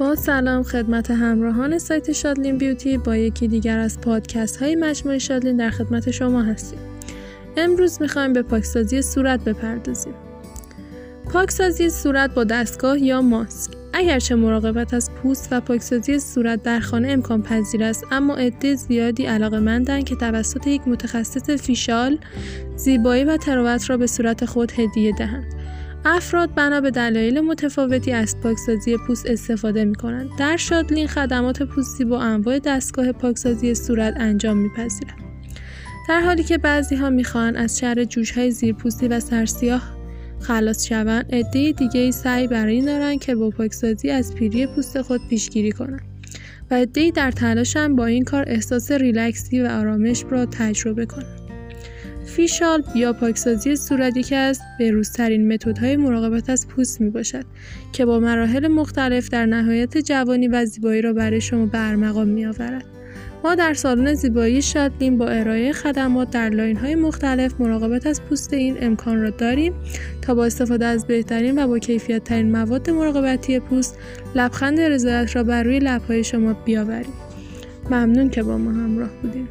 با سلام خدمت همراهان سایت شادلین بیوتی با یکی دیگر از پادکست های مجموعه شادلین در خدمت شما هستیم. امروز می‌خوایم به پاکسازی صورت بپردازیم. پاکسازی صورت با دستگاه یا ماسک. اگرچه مراقبت از پوست و پاکسازی صورت در خانه امکان پذیر است اما عده زیادی علاقه مندن که توسط یک متخصص فیشال زیبایی و تراوت را به صورت خود هدیه دهند. افراد بنا به دلایل متفاوتی از پاکسازی پوست استفاده می کنند. در شادلین خدمات پوستی با انواع دستگاه پاکسازی صورت انجام میپذیرد. در حالی که بعضی ها می‌خواهند از شر جوش های زیرپوستی و سرسیاه خلاص شوند عده دیگه سعی برای این دارند که با پاکسازی از پیری پوست خود پیشگیری کنند و عده در تلاشم با این کار احساس ریلکسی و آرامش را تجربه کنند facial یا پاکسازی صورت یکی از بروزترین متدهای مراقبت از پوست می باشد که با مراحل مختلف در نهایت جوانی و زیبایی را برای شما به ارمغان می آورد. ما در سالن زیبایی شادلین با ارائه خدمات در line های مختلف مراقبت از پوست این امکان را داریم تا با استفاده از بهترین و با کیفیت ترین مواد مراقبتی پوست لبخند رضایت را بر روی لبهای شما بیاوریم. ممنون که با ما همراه بودیم.